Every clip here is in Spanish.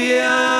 Yeah.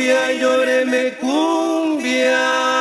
cumbia, llóreme cumbia.